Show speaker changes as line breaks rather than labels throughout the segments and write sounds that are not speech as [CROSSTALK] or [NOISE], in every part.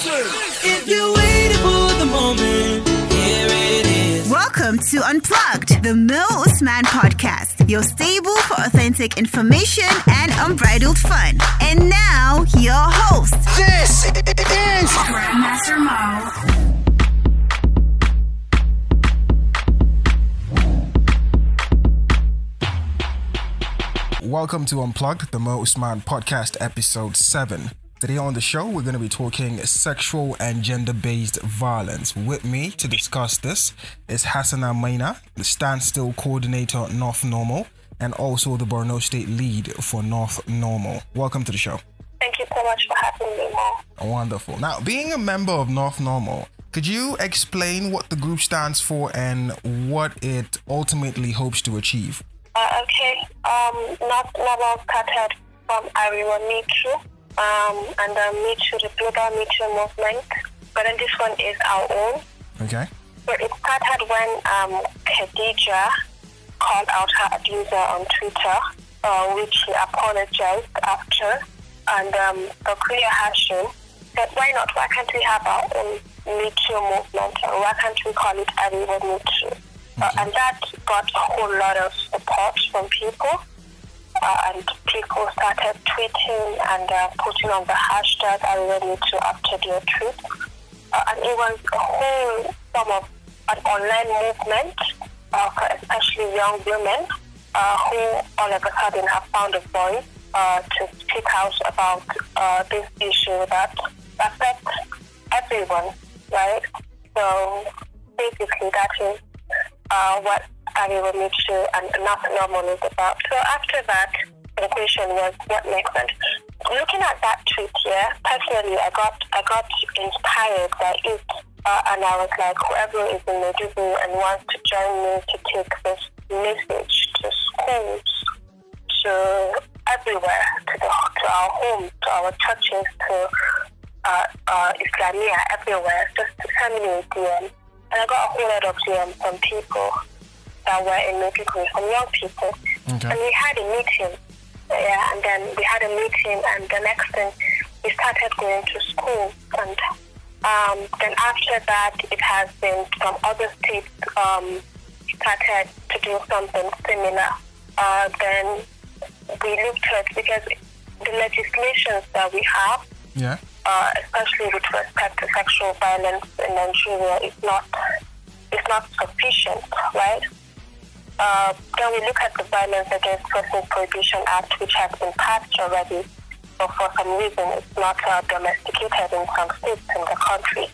If you're waiting for the moment, here it is.
Welcome to Unplugged, the Mo Usman podcast, your stable for authentic information and unbridled fun. And now, your host,
This is
Grandmaster Mo.
Welcome to Unplugged, the Mo Usman podcast, episode 7. Today on the show, we're going to be talking sexual and gender based violence. With me to discuss this is Hassana Maina, the standstill coordinator at Not Normal, and also the Borno State lead for Not Normal. Welcome to the show.
Thank you so much for having me, Mo.
Wonderful. Now, being a member of Not Normal, could you explain what the group stands for and what it ultimately hopes to achieve?
Uh, okay, um, not Normal started from Arewa Too, um, and the Me Too, the global Me Too movement, but then this one is our own.
Okay.
So it started when um, Khadija called out her abuser on Twitter, uh, which he apologized after, and um, Okuya Hashim said, why not? Why can't we have our own Me Too movement? And why can't we call it Arewa Me Too? Uh, and that got a whole lot of support from people. Uh, and people started tweeting and uh, putting on the hashtag Arewa ready to after their tweet. Uh, and it was a whole form of an online movement uh, for especially young women uh, who all of a sudden have found a voice uh, to speak out about this issue that affects everyone, right? So basically, that is uh, will Arewa Me Too and Not Normal is about. So after that, the question was what next? And looking at that tweet here, personally, I got I got inspired by it, uh, and I was like, whoever is in Maiduguri and wants to join me to take this message to schools, to everywhere, to the to our homes, to our churches, to uh, uh, Islamia, everywhere, just to send me a DM. And I got a whole lot of DMs from people that were in Maiduguri, from young people.
Okay.
And we had a meeting. Yeah, and then we had a meeting, and the next thing, we started going to school. And um, then after that, it has been from other states um, started to do something similar. Uh, then we looked at, because the legislations that we have,
Yeah.
uh, especially with respect to sexual violence in Nigeria, is not is not sufficient, right? Uh, then we look at the Violence Against Persons Prohibition Act, which has been passed already, but for some reason it's not uh, domesticated in some states in the country.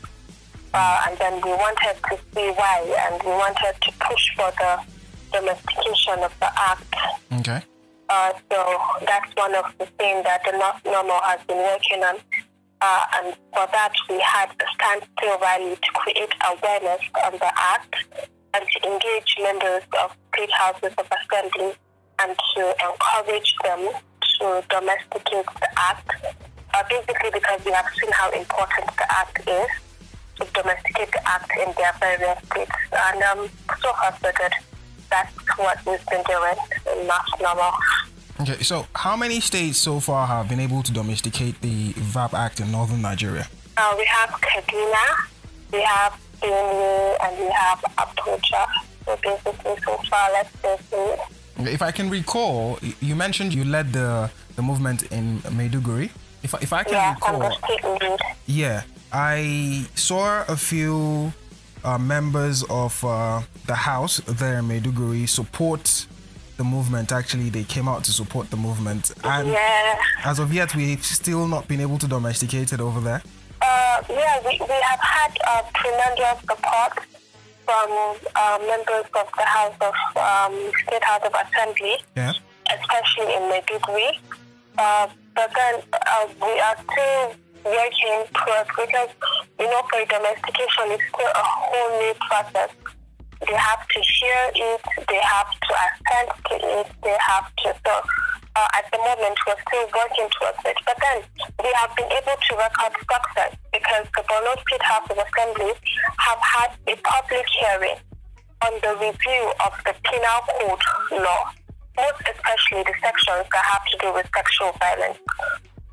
Uh, and then we wanted to see why, and we wanted to push for the domestication of the act.
Okay.
Uh, so that's one of the things that the Not Normal has been working on. Uh, and for that, we had a standstill rally to create awareness on the act and to engage members of state houses of assembly and to encourage them to domesticate the act. Uh, basically, because we have seen how important the act is to domesticate the act in their various states. And um, so good. That's what we've been doing in Not Normal.
Okay, so how many states so far have been able to domesticate the VAP Act in northern Nigeria?
Uh, we have Kaduna, we have And we have Abuja. So basically, so far, let's say
If I can recall, you mentioned you led the, the movement in Maiduguri. If, I- if I can
Yeah,
recall,
the state lead.
yeah, I saw a few uh, members of uh, the house there in Maiduguri support the movement. Actually, they came out to support the movement. And
Yeah.
as of yet, we've still not been able to domesticate it over there.
Uh, yeah, we, we have had uh, tremendous support from uh, members of the House of um, State House of Assembly.
Yeah.
especially in Maiduguri. Uh, but then uh, we are still working towards because you know for domestication it's still a whole new process. They have to hear it, they have to assent to it, they have to so uh, at the moment we're still working towards it. But then we have been able to record success because the Borno State House of Assembly have had a public hearing on the review of the penal code law, most especially the sections that have to do with sexual violence.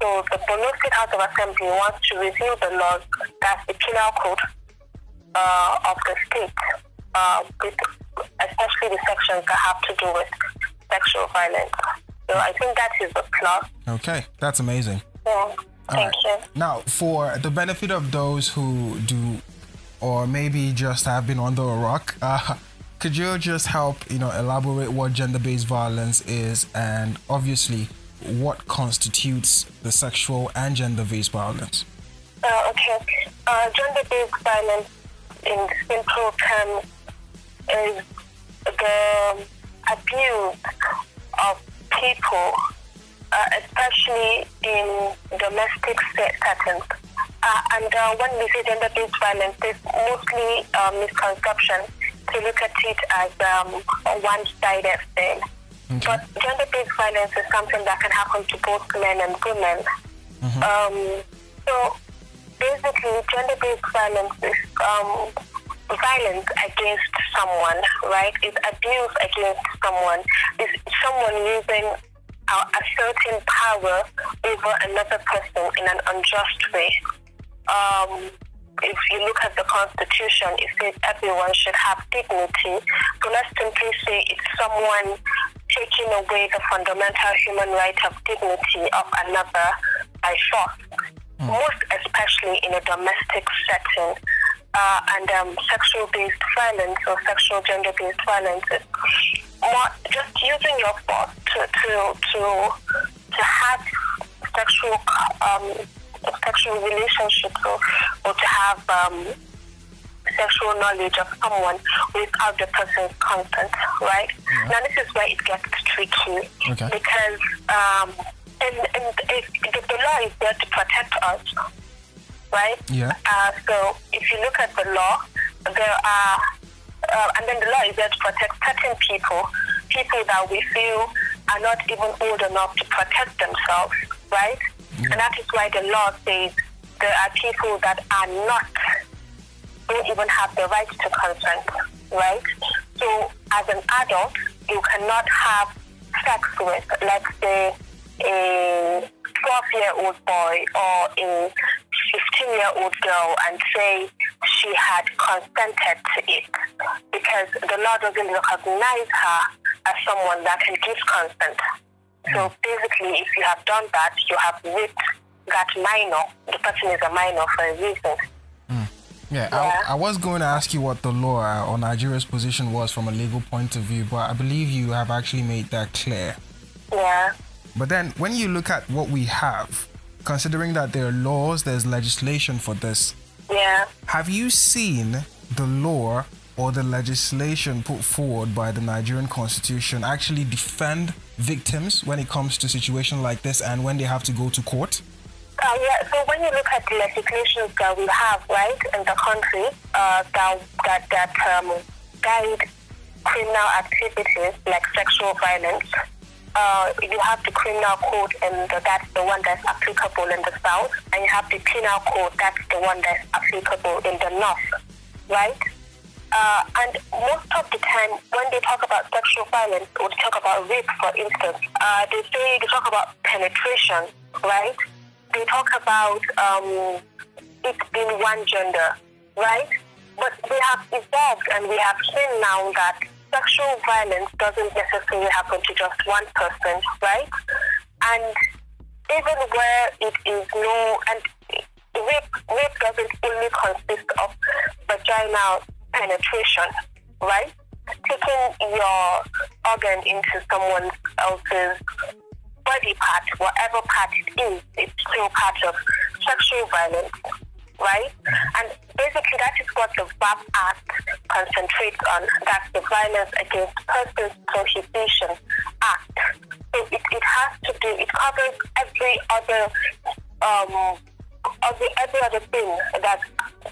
So the Borno State House of Assembly wants to review the laws, that's the penal code uh, of the state, uh, with, especially the sections that have to do with sexual violence. So I think that is a plus.
Okay, that's amazing.
Yeah. Thank
right.
you.
Now, for the benefit of those who do, or maybe just have been under a rock, [LAUGHS] uh, could you just help, you know, elaborate what gender-based violence is, and obviously, what constitutes the sexual and gender-based violence?
Uh, okay. Uh, gender-based violence, in simple terms, is the abuse of people, uh, especially in domestic se- settings. Uh, and uh, when we say gender-based violence, there's mostly uh, misconception to look at it as um, a one-sided thing. But gender-based violence is something that can happen to both men and women. Um, so basically, gender-based violence is um, violence against someone, right? It's abuse against someone. It's someone using a, a certain power over another person in an unjust way. Um, if you look at the Constitution, it says everyone should have dignity. So let's simply say it's someone taking away the fundamental human right of dignity of another by force, most especially in a domestic setting. Uh, and um, sexual-based violence or sexual gender-based violence is more just using your force to to to, to have sexual um, sexual relationships or, or to have um, sexual knowledge of someone without the person's consent, right? Now this is where it gets tricky
Okay.
because um, and, and if, the, the law is there to protect us, right?
Yeah.
Uh, so if you look at the law, there are, uh, and then the law is there to protect certain people, people that we feel are not even old enough to protect themselves, right? And that is why the law says there are people that are not, don't even have the right to consent, right? So as an adult, you cannot have sex with, let's say, a 12-year-old boy or a 15-year-old girl and say she had consented to it because the law doesn't recognize her as someone that can give consent. So basically, if you have done that, you have raped that minor. The person is a minor for a reason.
Yeah,
Yeah.
I, I was going to ask you what the law uh, or Nigeria's position was from a legal point of view, but I believe you have actually made that clear.
Yeah.
But then when you look at what we have, considering that there are laws, there's legislation for this,
Yeah.
have you seen the law or the legislation put forward by the Nigerian constitution actually defend victims when it comes to situations like this and when they have to go to court?
Uh, yeah, so when you look at the legislations that we have, right, in the country, uh, that, that, that um, guide criminal activities like sexual violence, uh, you have the criminal code, and that's the one that's applicable in the south, and you have the penal code, that's the one that's applicable in the north, right? Uh, and most of the time, when they talk about sexual violence or they talk about rape, for instance, uh, they say they talk about penetration, right? They talk about um, it being one gender, right? But we have evolved and we have seen now that sexual violence doesn't necessarily happen to just one person, right? And even where it is no, and rape, rape doesn't only consist of vaginal penetration, right? Taking your organ into someone else's body part, whatever part it is, it's still part of sexual violence, right? And basically, that is what the VAP Act concentrates on. That's the Violence Against Persons Prohibition Act. So it, it has to do, it covers every other, um, every, every other thing that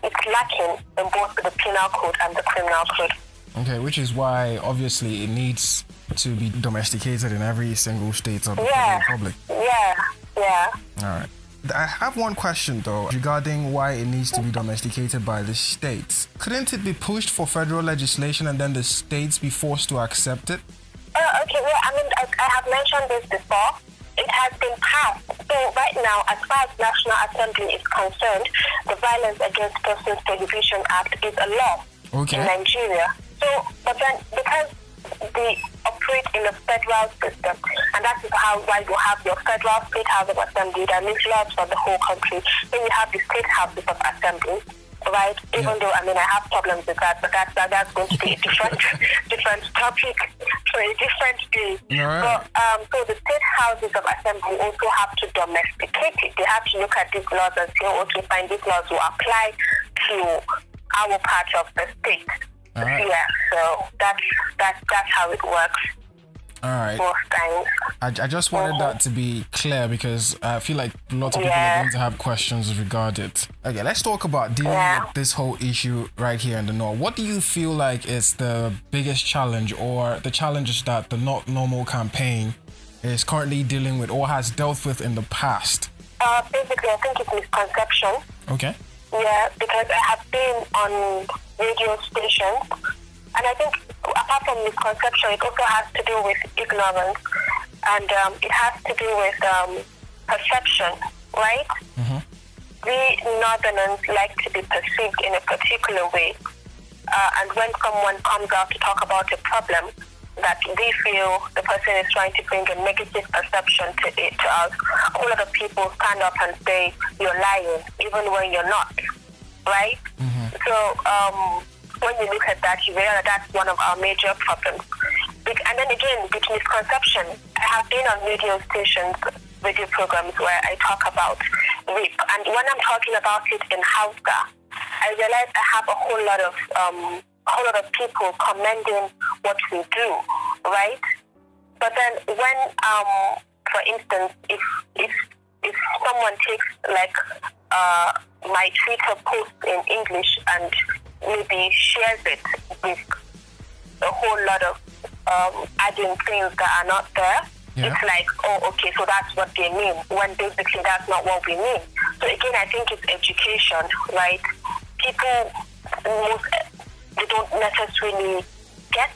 it's lacking in both the penal code and the criminal code.
Okay, which is why obviously it needs to be domesticated in every single state of the
Yeah.
republic.
Yeah, yeah.
All right. I have one question though regarding why it needs to be domesticated by the states. Couldn't it be pushed for federal legislation and then the states be forced to accept it?
Uh, okay, well, I mean, I, I have mentioned this before. it has been passed. So right now, as far as National Assembly is concerned, the Violence Against Persons Prohibition Act is a law
Okay.
in Nigeria. So, but then because they operate in the federal system, and that is how why you have your federal state house of assembly that makes laws for the whole country. Then you have the state houses of assembly. Right, even though I mean I have problems with that, but that's that, that's going to be a different [LAUGHS] different topic for a different day.
Alright.
But um, so the state houses of assembly also have to domesticate it. They have to look at these laws and say, okay, fine, these laws will apply to our part of the state.
Alright.
Yeah, so that's that's that's how it works
All right.
most times.
I, I just wanted that to be clear because I feel like lots of people are going to have questions regarding it. Okay, let's talk about dealing
Yeah.
with this whole issue right here in the north. What do you feel like is the biggest challenge or the challenges that the Not Normal campaign is currently dealing with or has dealt with in the past?
Uh, basically, I think it's misconception.
Okay.
Yeah, because I have been on radio stations, and I think apart from misconception, it also has to do with ignorance, and um, it has to do with um, perception, right? We Northerners like to be perceived in a particular way, uh, and when someone comes out to talk about a problem that they feel the person is trying to bring a negative perception to it to us, all whole lot people stand up and say you're lying, even when you're not, right? So um, when you look at that, you realize that's one of our major problems. And then again, with misconception, I have been on radio stations, radio programs where I talk about rape, and when I'm talking about it in Hausa, I realize I have a whole lot of um, whole lot of people commending what we do, right? But then when, um, for instance, if if if someone takes like uh, my Twitter post in English and maybe shares it with a whole lot of um, adding things that are not there.
Yeah.
It's like, oh, okay, so that's what they mean, when basically that's not what we mean. So again, I think it's education, right? People, most, they don't necessarily get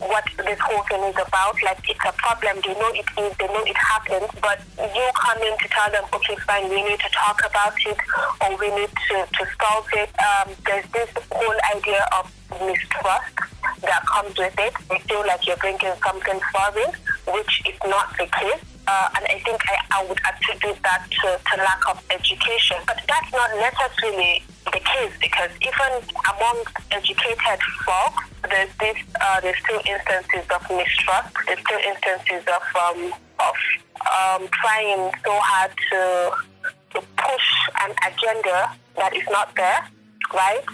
what this whole thing is about. Like, it's a problem. They know it is. They know it happens. But you come in to tell them, okay, fine, we need to talk about it or we need to, to solve it. Um, there's this whole idea of mistrust that comes with it. They feel like you're bringing something foreign, which is not the case. Uh, and I think I, I would attribute that to, to lack of education. But that's not necessarily the case because even among educated folk, there's this, uh, there's still instances of mistrust. There's still instances of um, of um, trying so hard to to push an agenda that is not there, right?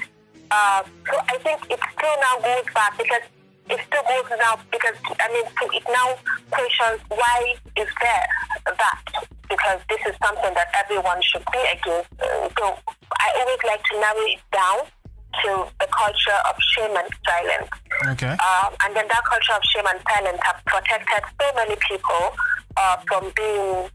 Uh, so I think it still now goes back because it still goes now because I mean so it now questions why is there that because this is something that everyone should be against. Uh, so I always like to narrow it down to the culture of shame and silence.
Okay.
Um, and then that culture of shame and silence have protected so many people uh, from being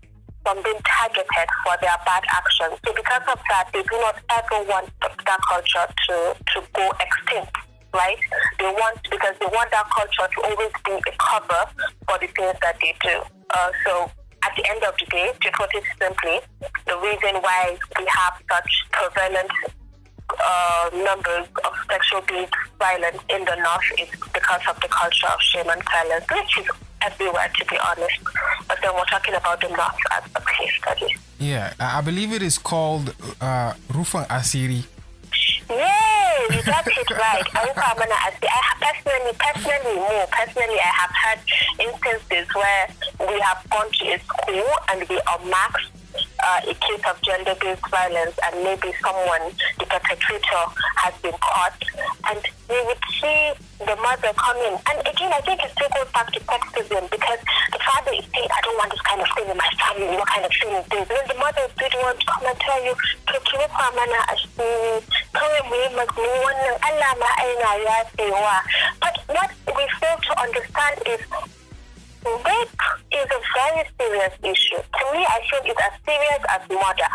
from being targeted for their bad actions. So because of that, they do not ever want that culture to, to go extinct, right? They want because they want that culture to always be a cover for the things that they do. Uh, so at the end of the day, to put it simply, the reason why we have such prevalent uh, numbers of sexual-based violence in the north is because of the culture of shame and silence, which is everywhere, to be honest. But then we're talking about the north as a case study.
Yeah, I believe it is called uh, Asiri.
Yay, you got it right. I personally, personally, more personally, I have had instances where we have gone to a school and we unmasked uh, a case of gender-based violence, and maybe someone, the perpetrator, has been caught, and we would see the mother come in. And again, I think it still goes back to sexism because the father is saying, "I don't want this kind of thing in my family. What kind of thing is this?" Then the mother is the one to come and tell you, "To kira mana asiri, kawai mu yi magani wannan Allah ma aina yafewa." But what we fail to understand is rape is a very serious issue. To me, I feel it's as serious as murder.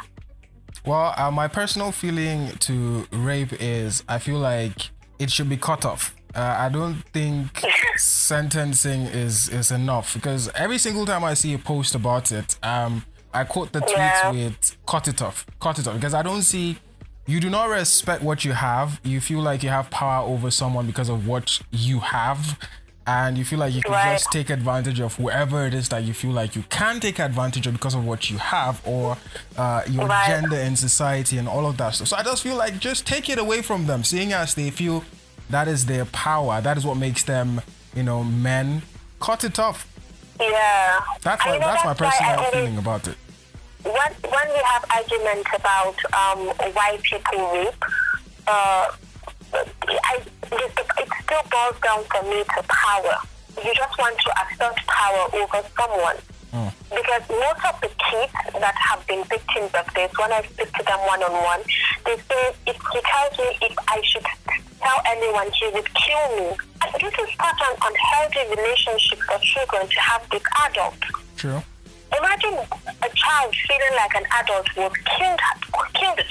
Well, uh, my personal feeling to rape is I feel like it should be cut off. uh, I don't think [LAUGHS] sentencing is is enough because every single time I see a post about it, um, I quote the tweet
Yeah.
with "cut it off, cut it off," because I don't see. You do not respect what you have. You feel like you have power over someone because of what you have, and you feel like you can
Right.
just take advantage of whoever it is that you feel like you can take advantage of because of what you have or uh, your
Right.
gender in society and all of that stuff. So I just feel like just take it away from them, seeing as they feel that is their power. That is what makes them, you know, men. Cut it off.
Yeah.
That's my
know,
that's my personal
always-
feeling about it.
when when we have arguments about um, why people rape, uh, I, it, it still boils down for me to power. You just want to assert power over someone. Hmm. Because most of the kids that have been victims of this, when I speak to them one on one, they say if he tells me if I should tell anyone, he would kill me. And this is such an unhealthy relationship for children to have with adults.
True.
Imagine a child feeling like an adult was killed,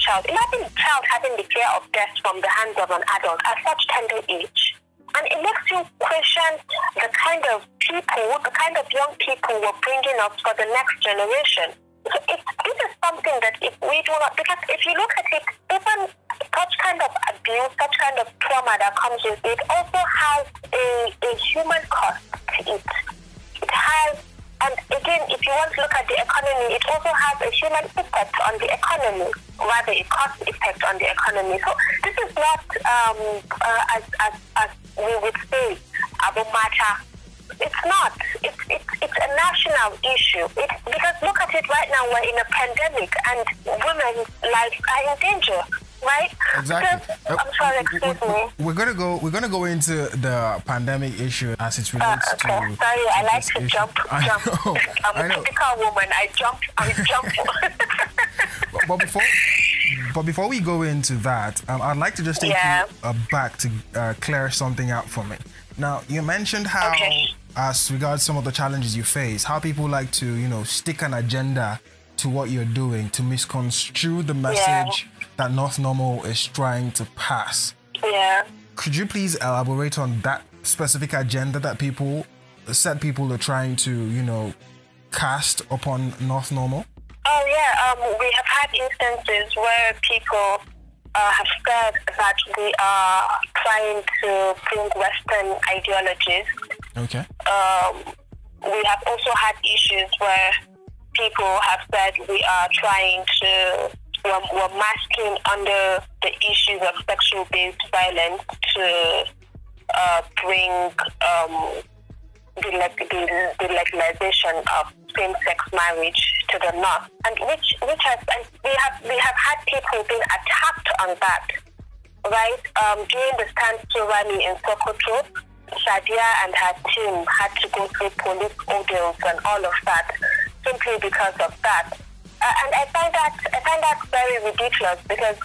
child. Imagine a child having the fear of death from the hands of an adult at such tender age. And it makes you question the kind of people, the kind of young people we're bringing up for the next generation. So it, this is something that if we do not, because if you look at it, even such kind of abuse, such kind of trauma that comes with it also has a, a human cost to it. It has and again, if you want to look at the economy, it also has a human effect on the economy, rather a cost effect on the economy. So this is not, um, uh, as, as, as we would say, abu matter. It's not. It's, it's, it's a national issue. Because look at it right now, we're in a pandemic and women's lives are in danger, right?
Exactly.
Because- [LAUGHS] I'm sorry, excuse me.
We're gonna go. We're gonna go into the pandemic issue as it
Uh,
relates
okay,
to.
sorry, I like to
issue.
jump.
I
jump.
know. [LAUGHS]
I'm a typical woman. I jump. I jump. [LAUGHS]
But, but before, but before we go into that, um, I'd like to just take
Yeah.
you uh, back to uh, clear something out for me. Now, you mentioned how,
Okay.
as regards some of the challenges you face, how people like to, you know, stick an agenda to what you're doing to misconstrue the message that Not Normal is trying to pass.
yeah.
Could you please elaborate on that specific agenda that people, said people are trying to, you know, cast upon Not Normal?
Oh yeah. Um, we have had instances where people uh, have said that we are trying to bring Western ideologies.
Okay.
Um, we have also had issues where people have said we are trying to we're, we're masking under the issues of sexual-based violence to uh, bring um, the, the, the legalization of same-sex marriage to the north, and which which has and we have we have had people being attacked on that, right? Um, during the standstill rally in Sokoto, Shadia and her team had to go through police ordeals and all of that simply because of that. Uh, and I find that I find that very ridiculous because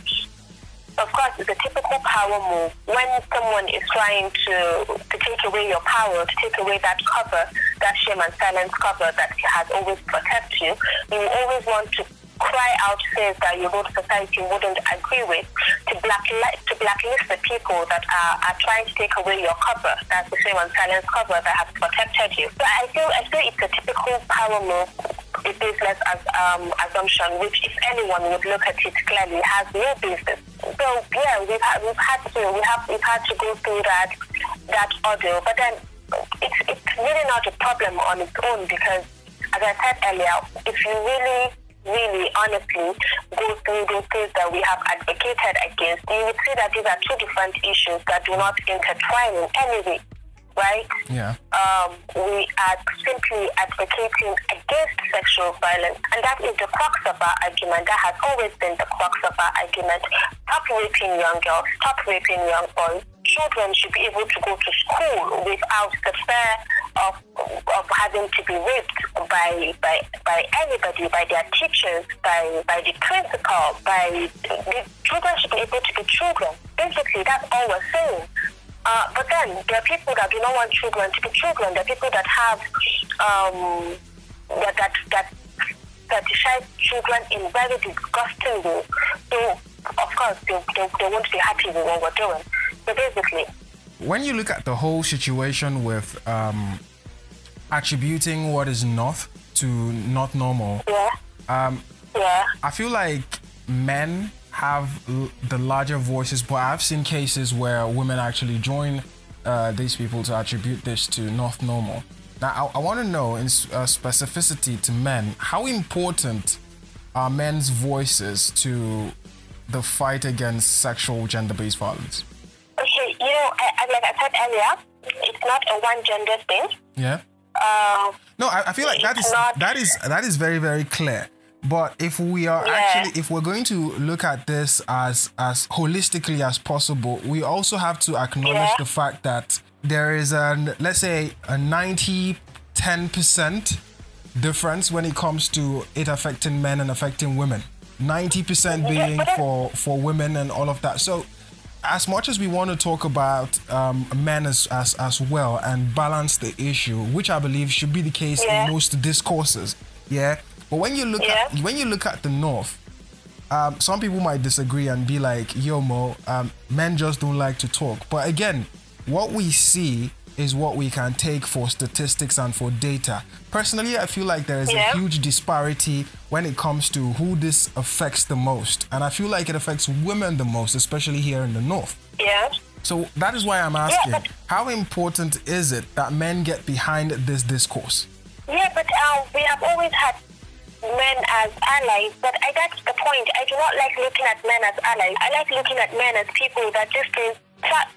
of course, it's a typical power move. When someone is trying to, to take away your power, to take away that cover, that shame and silence cover that has always protected you, you always want to cry out things that your own society wouldn't agree with, to, blackli- to blacklist the people that are, are trying to take away your cover, that's the shame and silence cover that has protected you. So I feel, I feel it's a typical power move a business as um, assumption, which if anyone would look at it clearly has no business. So yeah, we've had, we've had to we have we've had to go through that that ordeal, but then it's it's really not a problem on its own because, as I said earlier, if you really really honestly go through those things that we have advocated against, you would see that these are two different issues that do not intertwine in any way, right?
Yeah.
um, we are simply advocating against sexual violence. And that is the crux of our argument. That has always been the crux of our argument. Stop raping young girls, stop raping young boys. Children should be able to go to school without the fear of, of having to be raped by, by, by anybody, by their teachers, by, by the principal, by the children should be able to be children. Basically, that's all we're saying. Uh, but then there are people that do not want children to be children. There are people that have um, that that that fetishize children in very disgusting ways. So of course they, they, they won't be happy with what we're doing. So basically,
when you look at the whole situation with um, attributing what is not to not normal,
Yeah.
um,
Yeah.
I feel like men have l- the larger voices, but I've seen cases where women actually join uh, these people to attribute this to Not Normal. Now, I, I want to know in uh, specificity to men, how important are men's voices to the fight against sexual gender-based violence?
Okay, you know, I, I, like I said earlier, it's not a one gender thing.
Yeah.
Uh,
No, I, I feel like that is
not...
that is that is very very clear. But if we are
Yeah.
actually if we're going to look at this as as holistically as possible, we also have to acknowledge
Yeah.
the fact that there is an let's say a 90 10% difference when it comes to it affecting men and affecting women. 90% [LAUGHS] being for for women and all of that. So as much as we want to talk about um, men as, as as well and balance the issue, which I believe should be the case
Yeah.
in most discourses, yeah. But when you look at when you look at the north, um, some people might disagree and be like, "Yo, Mo, um, men just don't like to talk." But again, what we see is what we can take for statistics and for data. Personally, I feel like there is
Yeah.
a huge disparity when it comes to who this affects the most, and I feel like it affects women the most, especially here in the north.
yeah.
So that is why I'm asking:
but-
How important is it that men get behind this discourse?
Yeah, but uh, we have always had men as allies, but I that's the point. I do not like looking at men as allies. I like looking at men as people that this is that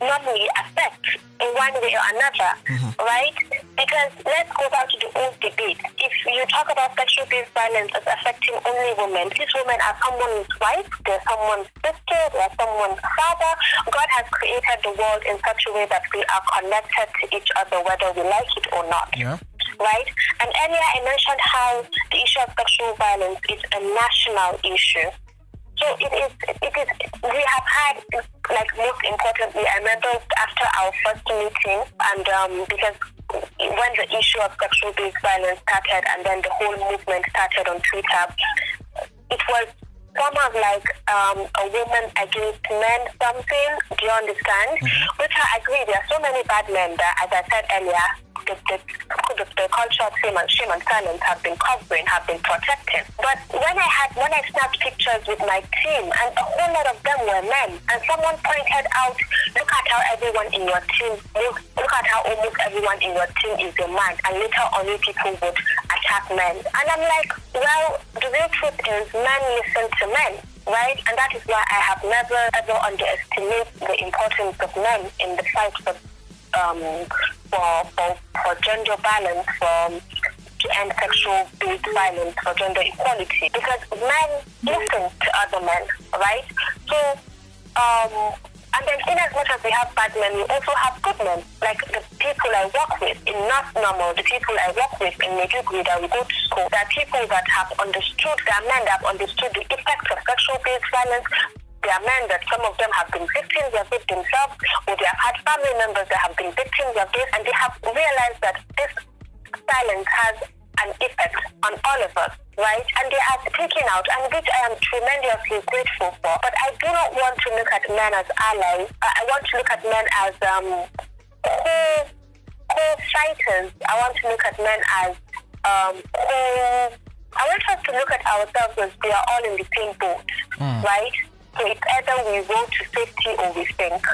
normally affect in one way or another, mm-hmm. right? Because let's go back to the old debate. If you talk about sexual-based violence as affecting only women, these women are someone's wife, they're someone's sister, they're someone's father. God has created the world in such a way that we are connected to each other, whether we like it or not
Yeah.
Right? And earlier I mentioned how the issue of sexual violence is a national issue. So it is, it is, we have had, like most importantly, I remember after our first meeting and um, because when the issue of sexual-based violence started and then the whole movement started on Twitter, it was some of like um, a woman against men something. Do you understand? Which I agree. There are so many bad men that, as I said earlier, the, the, the, the culture of shame and, shame and silence have been covering, have been protecting. But when I had when I snapped pictures with my team, and a whole lot of them were men, and someone pointed out, look at how everyone in your team, look, look at how almost everyone in your team is a man, and later on you people would attack men. And I'm like, well, the real truth is men listen to men. Right, and that is why I have never ever underestimated the importance of men in the fight for um, for, for, for gender balance, for to end sexual based violence, for gender equality. Because men listen to other men, right? So, um, and then in as much as we have bad men, we also have good men. Like the people I work with in Not Normal, the people I work with in Maiduguri that we go to school, there are people that have understood, there are men that have understood the effects of sexual based violence, there are men that some of them have been victims of it themselves, or they have had family members that have been victims of this, and they have realized that this silence has an effect on all of us, right? And they are speaking out, and which I am tremendously grateful for. But I do not want to look at men as allies. I want to look at men as um, co co-fighters. I want to look at men as um, co. I want us to look at ourselves as we are all in the same boat, right? So it's either we go to safety or we sink.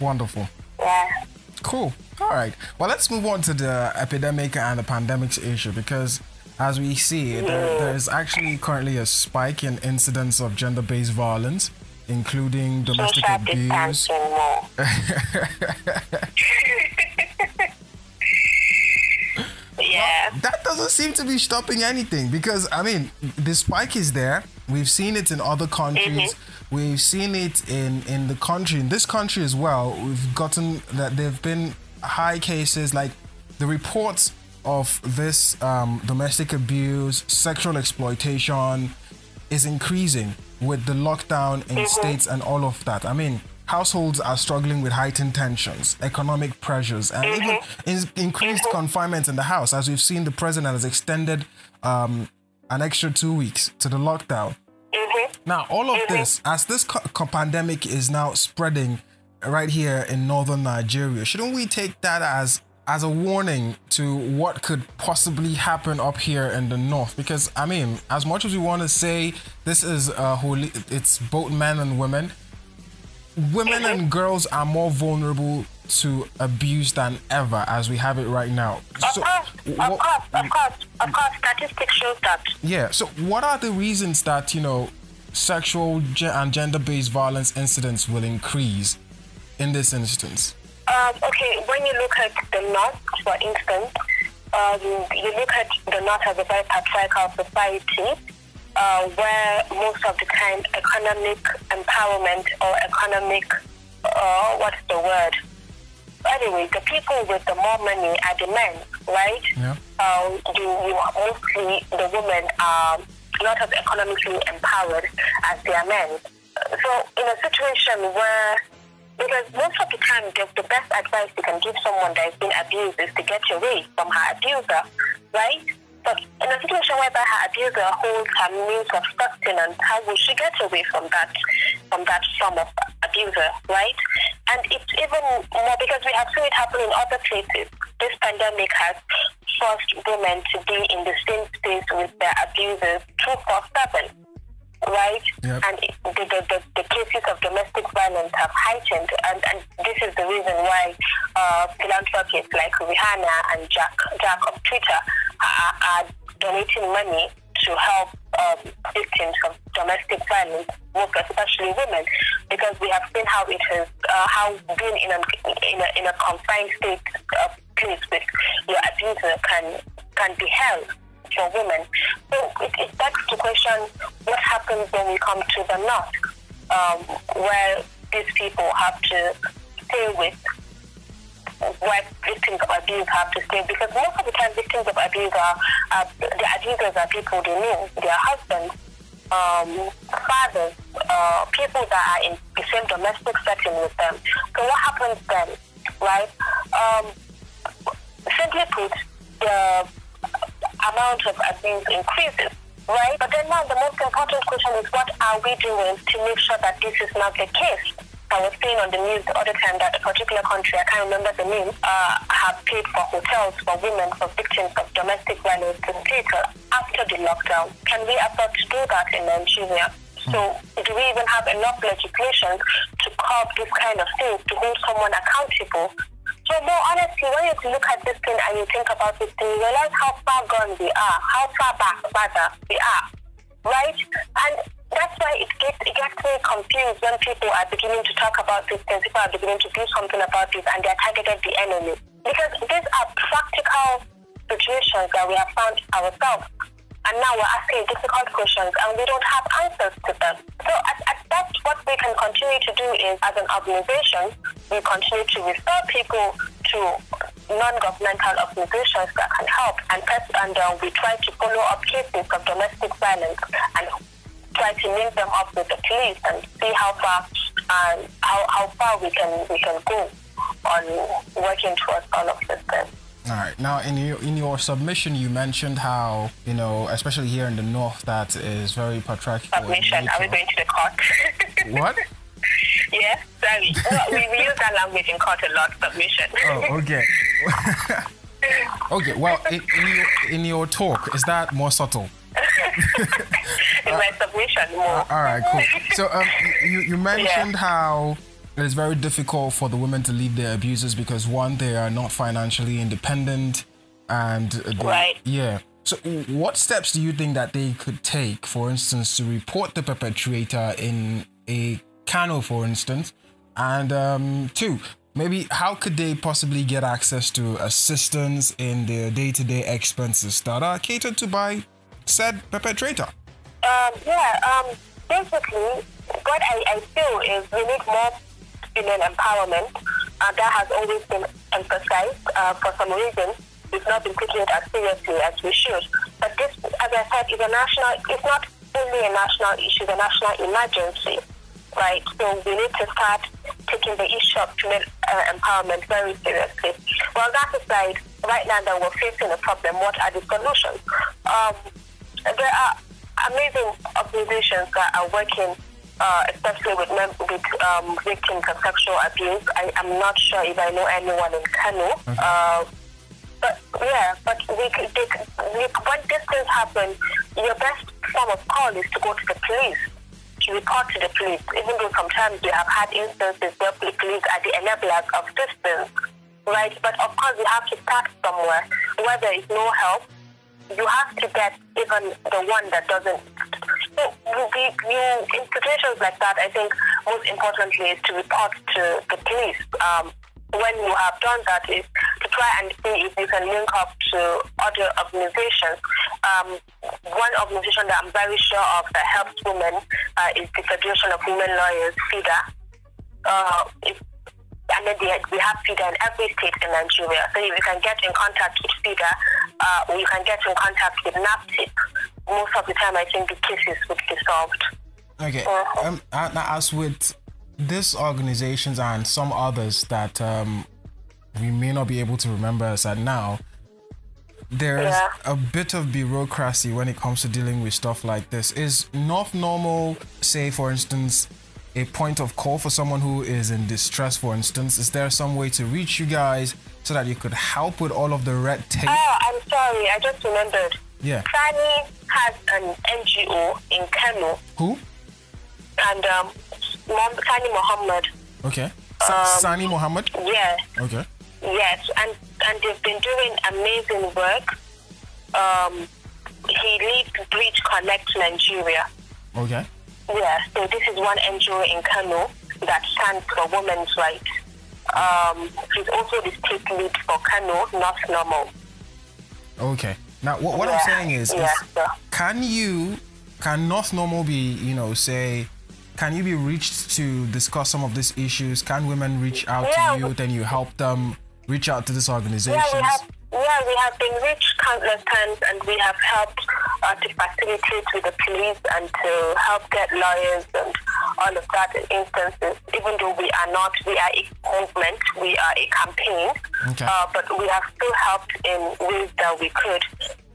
Wonderful.
Yeah.
Cool. All right. Well, let's move on to the epidemic and the pandemics issue because, as we see, there, there is actually currently a spike in incidents of gender-based violence, including domestic
Social
abuse. [LAUGHS] [LAUGHS]
yeah.
That doesn't seem to be stopping anything because I mean, the spike is there. We've seen it in other countries. We've seen it in in the country, in this country as well. We've gotten that there've been high cases like the reports of this um, domestic abuse, sexual exploitation is increasing with the lockdown in states and all of that. I mean, households are struggling with heightened tensions, economic pressures, and even in- increased confinement in the house. As we've seen, the president has extended um, an extra two weeks to the lockdown.
Mm-hmm.
Now, all of this, as this co- co- pandemic is now spreading right here in northern Nigeria. Shouldn't we take that as as a warning to what could possibly happen up here in the north? Because I mean, as much as we want to say this is uh, holy, it's both men and women. Women and girls are more vulnerable to abuse than ever as we have it right now.
Of course, of
what-
course, of course, of course. Statistics show that.
yeah. So, what are the reasons that you know sexual and gender-based violence incidents will increase in this instance?
Um, okay, when you look at the North, for instance, um, you look at the North as a very patriarchal society uh, where most of the time economic empowerment or economic, uh, what's the word? Anyway, the people with the more money are the men, right?
Yeah.
Um, you, you are mostly the women are not as economically empowered as their men. So, in a situation where because most of the time, the, the best advice you can give someone that has been abused is to get away from her abuser, right? But in a situation whereby her abuser holds her means of sustenance, how will she get away from that, from that form of abuser, right? And it's even more because we have seen it happen in other places. This pandemic has forced women to be in the same space with their abusers 247 right?
Yep.
And the, the, the, the cases of domestic violence have heightened, and, and this is the reason why uh, philanthropists like Rihanna and Jack Jack of Twitter are, are donating money to help um, victims of domestic violence, most especially women, because we have seen how it has uh, how being in a in a, in a confined state uh, place with your abuser can can be held for women. So it, it begs to question what happens when we come to the north, um, where these people have to stay with, where victims of abuse have to say Because most of the time, victims of abuse are, the abusers are people they know, their husbands, um, fathers, uh, people that are in the same domestic setting with them. So what happens then, right? Um, simply put, the amount of abuse increases, right? But then now the most important question is what are we doing to make sure that this is not the case? I was seeing on the news the other time that a particular country, I can't remember the name, uh, have paid for hotels for women, for victims of domestic violence stay till after the lockdown. Can we afford to do that in Nigeria? So do we even have enough legislation to curb this kind of thing, to hold someone accountable so more honestly, when you look at this thing and you think about this thing, you realize how far gone we are, how far back rather we are, right? And that's why it gets it gets me confused when people are beginning to talk about these things, people are beginning to do something about this and they're targeted the enemy. Because these are practical situations that we have found ourselves. And now we're asking difficult questions and we don't have answers to them. So at, at what we can continue to do is, as an organization, we continue to refer people to non-governmental organizations that can help, and and uh, we try to follow up cases of domestic violence and try to link them up with the police and see how far um, how, how far we can we can go on working towards all of this.
All right. Now, in your in your submission, you mentioned how you know, especially here in the north, that is very patriarchal.
Submission. Are we going to the court? [LAUGHS]
What?
yeah, sorry. Well, we, we use that language in court a lot. Submission.
Oh, okay. [LAUGHS] [LAUGHS] okay. Well, in, in your in your talk, is that more subtle? [LAUGHS]
in my submission, more.
All right, cool. So, um, you you mentioned how it is very difficult for the women to leave their abusers because one, they are not financially independent, and they,
Right.
yeah. So, what steps do you think that they could take, for instance, to report the perpetrator in a canal, for instance, and um, two, maybe how could they possibly get access to assistance in their day-to-day expenses that are catered to by said perpetrator?
Um, yeah, um, basically, what I, I feel is we need more female empowerment. Uh, that has always been emphasized. Uh, for some reason, we've not been taking it as seriously as we should. But this, as I said, is a national, it's not only a national issue, it's a national emergency, right? So we need to start taking the issue of female uh, empowerment very seriously. Well, that aside, right now that we're facing a problem, what are the solutions? Um, there are amazing organizations that are working uh, especially with, mem- with um, victims of sexual abuse. I, I'm not sure if I know anyone in Kano. Uh, but yeah, but we, they, we, when these things happen, your best form of call is to go to the police, to report to the police. Even though sometimes we have had instances where the police are the enablers of things, right? But of course, you have to start somewhere. Where there is no help, you have to get even the one that doesn't. So you, you, you, in situations like that, I think most importantly is to report to the police. Um, when you have done that, is to try and see if you can link up to other organizations. Um, one organization that I'm very sure of that helps women uh, is the Federation of Women Lawyers, FIDA. Uh, and then they, we have FIDA in every state in Nigeria. So if you can get in contact with FIDA, uh, or you can get in contact with NAPTIP. Most of the time, I think the cases would be solved.
Okay. Um, uh, as with these organizations and some others that um, we may not be able to remember as at now, there's
Yeah.
a bit of bureaucracy when it comes to dealing with stuff like this. Is Not Normal, say, for instance, a point of call for someone who is in distress, for instance? Is there some way to reach you guys so that you could help with all of the red tape?
Oh, I'm sorry. I just remembered.
Yeah.
Sani has an NGO in Kano,
Who?
and um, Sani Muhammad.
Okay. Sa- Sani Mohammed?
Yeah,
Okay.
yes, and and they've been doing amazing work. Um, he leads Bridge Connect Nigeria.
Okay.
Yeah, so this is one NGO in Kano that stands for women's rights. Um, he's also the state lead for Kano, Not Normal.
Okay. Now, what, what I'm saying is, is
yeah, so-
can you, can Not Normal be, you know, say, can you be reached to discuss some of these issues? Can women reach out
Yeah,
to you, then you help them reach out to these organizations?
Yeah, we have. Yeah, we have been reached countless times, and we have helped uh, to facilitate with the police and to help get lawyers and all of that in instances. Even though we are not, we are a movement, we are a campaign,
Okay.
uh, but we have still helped in ways that we could.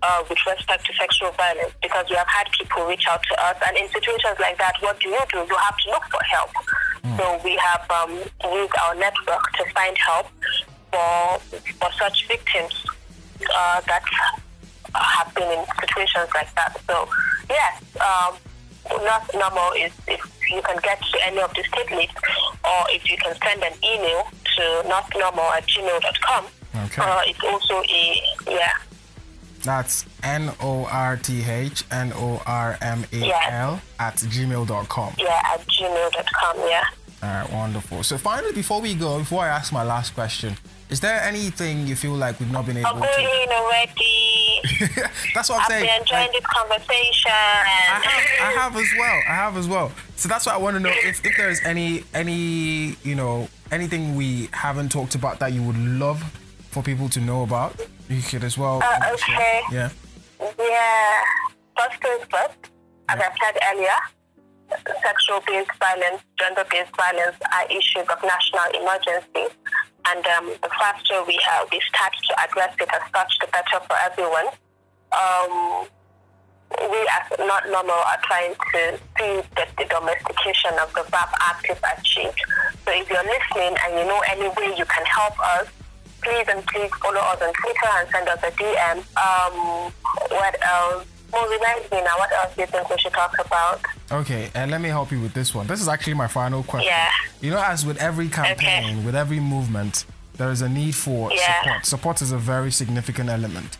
Uh, with respect to sexual violence, because we have had people reach out to us, and in situations like that, what do you do? You have to look for help. So we have um, used our network to find help for for such victims uh, that have been in situations like that. So yes, um, not normal is if you can get to any of the state leads, or if you can send an email to notnormal at gmail.com.
Okay.
Uh, it's also a yeah.
That's N O R T H N O R M A L at gmail.com.
Yeah, at gmail.com, yeah.
All right, wonderful. So, finally, before we go, before I ask my last question, is there anything you feel like we've not been able to?
I'm
to?
going already. [LAUGHS]
That's what I'm
I've
saying.
been enjoying
Like,
this conversation.
I have, I have as well. I have as well. So that's why I want to know if, if there's any any you know anything we haven't talked about that you would love for people to know about. You could as well.
Uh,
you know, share.
okay.
Yeah.
Yeah, first things first, as I said earlier, sexual based violence, gender based violence are issues of national emergency. And um, the faster we, uh, we start to address it as such, the better for everyone. Um, we as not normal are trying to see that the domestication of the VAP Act is achieved. So if you're listening and you know any way you can help us, please and please follow us on Twitter and send us a DM. Um, what else? Well, remind me now, what else do you think we should talk about?
Okay, and let me help you with this one. This is actually my final question.
Yeah.
You know, as with every campaign, with every movement, there is a need for
Yeah.
support. Support is a very significant element.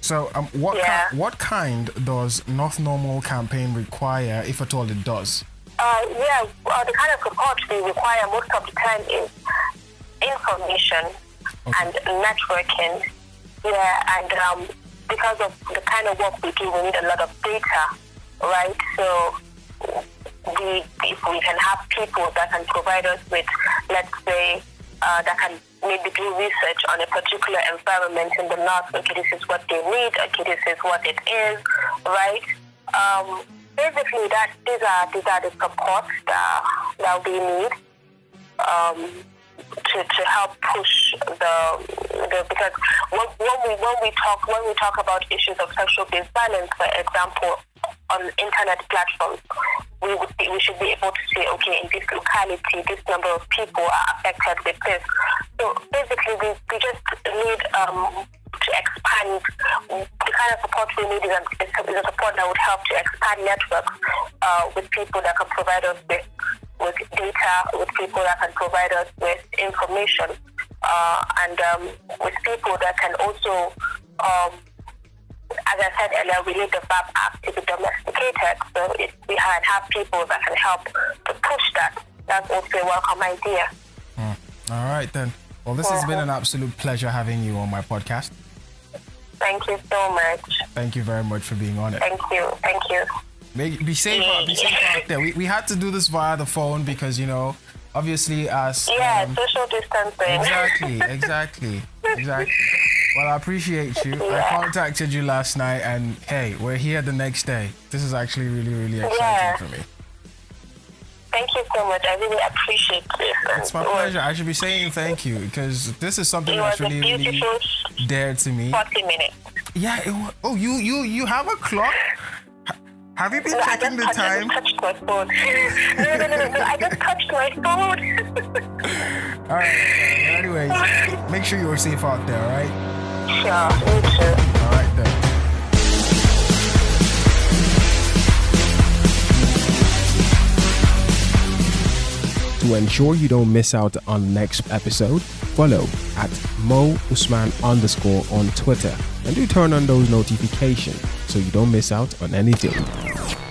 So, um, what
Yeah.
ki- what kind does Not Normal campaign require, if at all it does?
Uh, yeah, well, the kind of support we require most of the time is information and networking. Yeah, and um, because of the kind of work we do, we need a lot of data, right? So we, if we can have people that can provide us with, let's say, uh, that can maybe do research on a particular environment in the north. Okay, this is what they need. Okay, this is what it is, right? Um, basically, that these are these are the supports that that we need um, to, to help push the, the because when, when we when we talk when we talk about issues of sexual based violence, for example, on internet platforms, we would be, we should be able to say, okay, in this locality, this number of people are affected with this. So basically, we, we just need um, to expand the kind of support we need is a, is a support that would help to expand networks uh, with people that can provide us with with data, with people that can provide us with information, uh, and um, with people that can also, um, as I said earlier, we need the VAP Act to be domesticated. So if we can have people that can help to push that, that's also a welcome idea.
All right, then. Well, this has been an absolute pleasure having you on my podcast.
Thank you so much.
Thank you very much for being on it.
Thank you. Thank you.
Make, be safe out, be safe out there. We, we had to do this via the phone because, you know, obviously as...
Yeah,
um,
social distancing.
exactly, [LAUGHS] exactly, exactly. Well, I appreciate you. I contacted you last night and, hey, we're here the next day. This is actually really, really exciting
Yeah.
for me.
Thank you so much. I really appreciate this.
It's my pleasure. I should be saying thank you because this is something that's really, really dear to me.
40 minutes.
Yeah. It, oh, you you you have a clock? Ha- Have you been
No,
checking the
touched, I
time?
just touched my phone. [LAUGHS] no, no, no, no, no. I just touched my phone. [LAUGHS]
All right. Anyways, make sure you're safe out there. All right.
sure, me too.
All right then. To ensure you don't miss out on the next episode, follow at Mo Usman underscore on Twitter and do turn on those notifications so you don't miss out on anything.